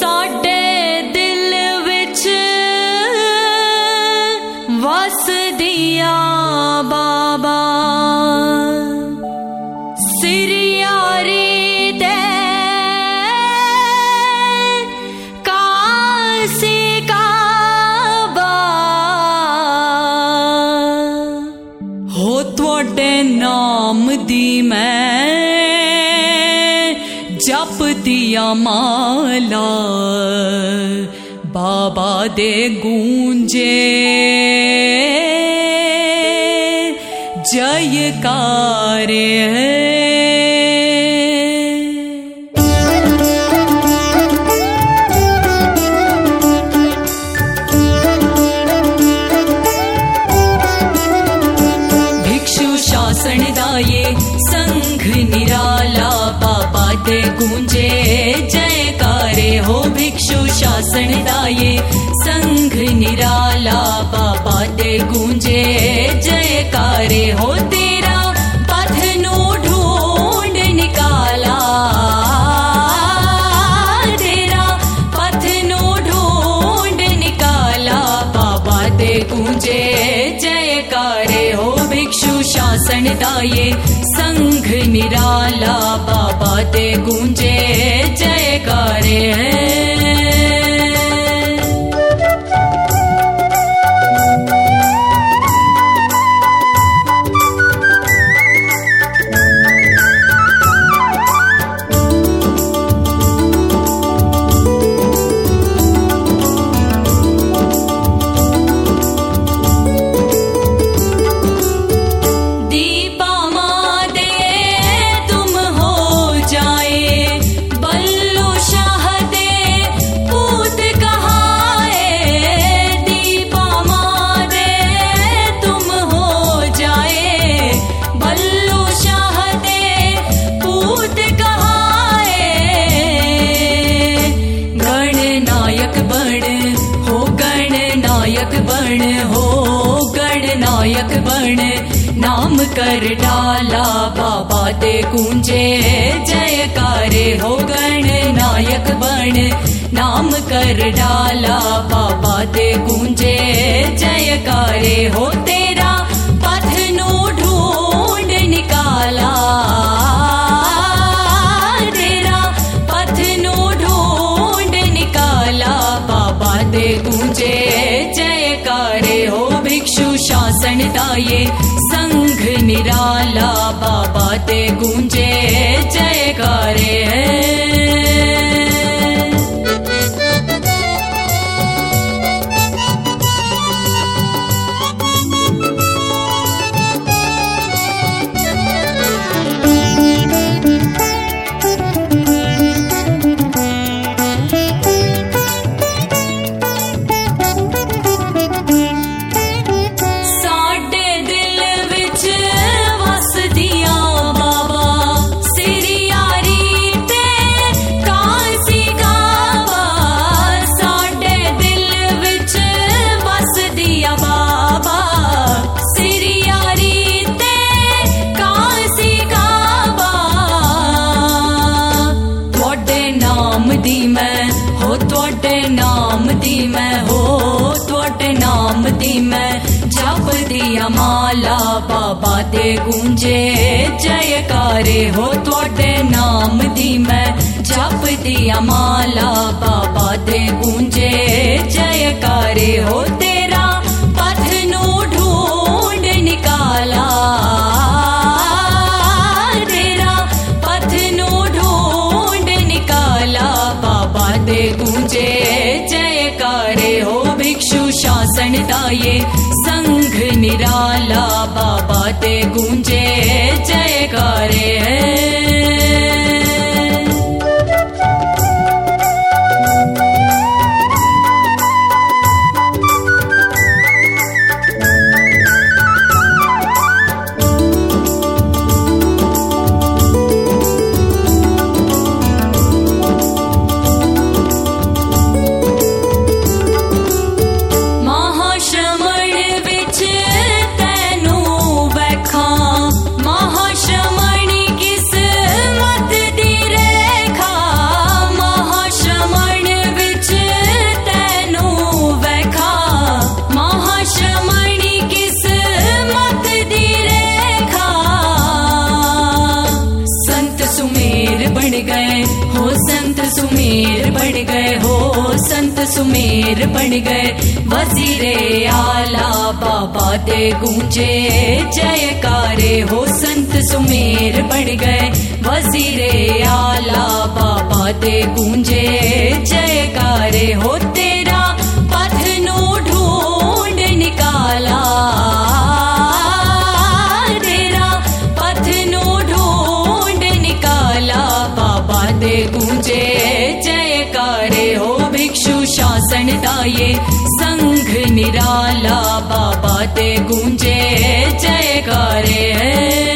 ਸਾਡੇ ਦਿਲ ਵਿੱਚ ਵਸਦੀਆਂ ਬਾਬਾ। दिया माला बाबा दे गूंजे। जय कार्य गूंजे जयकारे हो भिक्षु शासन दाये संघ निराला पापा ते गूंजे। जयकारे हो तेरा पथ नु ढूंढ निकाला। तेरा पथ नु ढूंढ निकाला बाबा ते गूंजे। जयकारे हो भिक्षु शासन दाये संघ निराला बाबा गूंजे जयकारे दीपा बण नाम कर डाला बाबा ते गूंजे। जयकारे हो गणनायक बण नाम कर डाला बाबा ते गूंजे। जयकारे हो तेरा पथ नु ढूंढ निकाला। तेरा पथ नु ढूंढ निकाला बाबा ते गूंजे दाये संघ निराला बाबा ते गूंजे जयकारे ਸਾਡੇ मैं, हो थोड़े नाम दी मैं, हो थोड़े नाम दी मैं। जपदिया माला बाबा दे गूंजे, जयकारे, हो थोड़े नाम दी मैं। जपदिया माला बाबा दे गूंजे, जयकारे होते दे गूंजे जयकारे हो भिक्षु शासन दाये संघ निराला बाबा ते गूंजे जयकारे है। गए हो, संत सुमेर बन गए। वजीरे आला बाबा दे गूंजे। जयकारे हो, संत सुमेर बन गए। वजीरे आला बाबा दे गूंजे। जयकारे हो भिक्षु शासन दाये संघ निराला बाबा ते गूंजे जयकारे।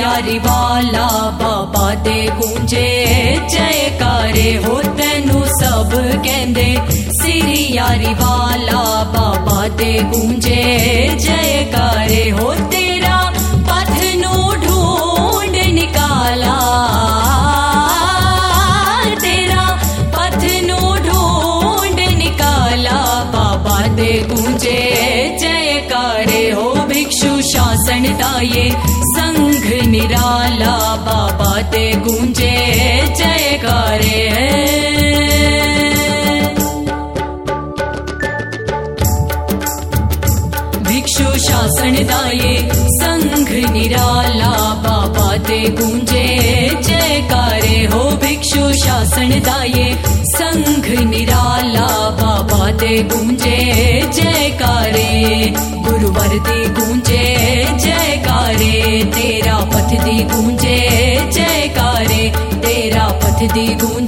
प्यारी वाला बाबा दे गूंजे जयकारे हो तेनू सब कहंदे से यारी वाला बाबा दे गूंजे जयकारे हो तेरा निराला बाबा दे गूंजे जयकारे भिक्षु शासन दाये संघ निराला बाबा दे गूंजे जयकारे शासन दाये संघ निराला बाबा दे गूंजे जयकारे। गुरुवर दे गूंजे जयकारे। तेरा पथ दी गूंजे जयकारे। तेरा पथ दी गूंजे